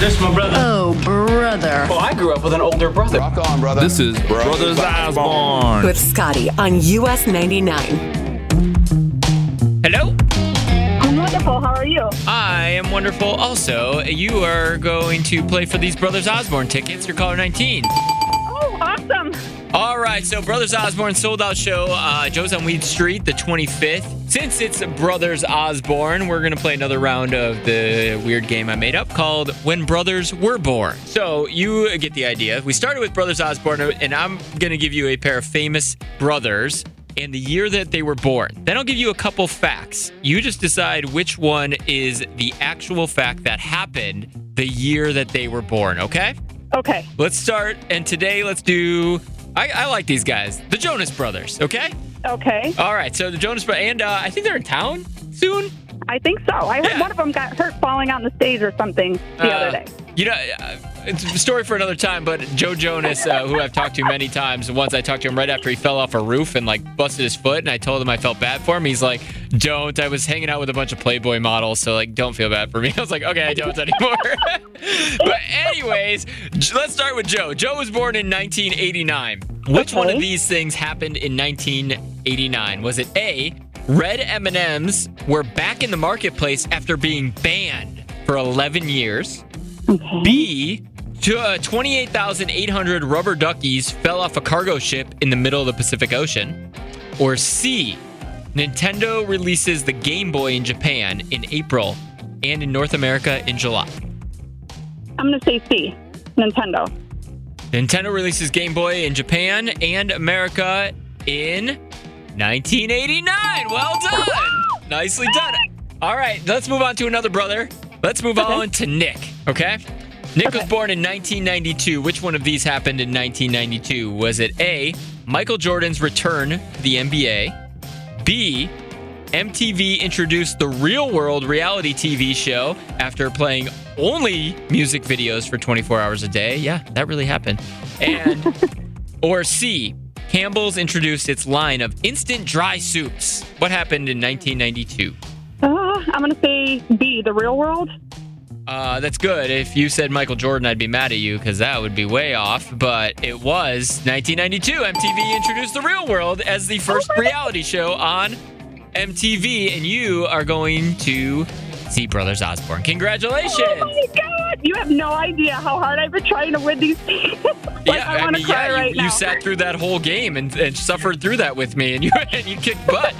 This is my brother. Oh, brother. Well, I grew up with an older brother. Rock on, brother. This is Brothers Osborne. with Scotty on US 99. Hello? I'm wonderful. How are you? I am wonderful also. You are going to play for these Brothers Osborne tickets. You're caller 19. All right, so Brothers Osborne sold out show. Uh, Joe's on Weed Street, the 25th. Since it's Brothers Osborne, we're going to play another round of the weird game I made up called When Brothers Were Born. So you get the idea. We started with Brothers Osborne, and I'm going to give you a pair of famous brothers and the year that they were born. Then I'll give you a couple facts. You just decide which one is the actual fact that happened the year that they were born, okay? Okay. Let's start, and today let's do. I, I like these guys, the Jonas Brothers. Okay. Okay. All right. So the Jonas Brothers, and uh, I think they're in town soon. I think so. I heard Yeah. one of them got hurt falling on the stage or something the Uh, other day. You know, uh, it's a story for another time. But Joe Jonas, uh, who I've talked to many times, once I talked to him right after he fell off a roof and like busted his foot, and I told him I felt bad for him. He's like, "Don't." I was hanging out with a bunch of Playboy models, so like, don't feel bad for me. I was like, "Okay, I don't anymore." but anyways, let's start with Joe. Joe was born in 1989. Which one of these things happened in 1989? Was it A? Red M&Ms were back in the marketplace after being banned for 11 years. B, uh, 28,800 rubber duckies fell off a cargo ship in the middle of the Pacific Ocean. Or C, Nintendo releases the Game Boy in Japan in April and in North America in July. I'm going to say C. Nintendo. Nintendo releases Game Boy in Japan and America in 1989. Well done. Nicely done. All right, let's move on to another brother. Let's move on to Nick, okay? Nick was born in 1992. Which one of these happened in 1992? Was it A, Michael Jordan's return to the NBA? B, MTV introduced the Real World reality TV show after playing only music videos for 24 hours a day. Yeah, that really happened. And or C, Campbell's introduced its line of instant dry soups. What happened in 1992? Uh, I'm going to say B. The real world. Uh, that's good. If you said Michael Jordan, I'd be mad at you because that would be way off. But it was 1992. MTV introduced The Real World as the first reality show on MTV, and you are going to see Brothers Osborne. Congratulations! Oh my God. You have no idea how hard I've been trying to win these like, yeah, I to mean, yeah, right you, now. you sat through that whole game and, and suffered through that with me, and you and you kicked butt.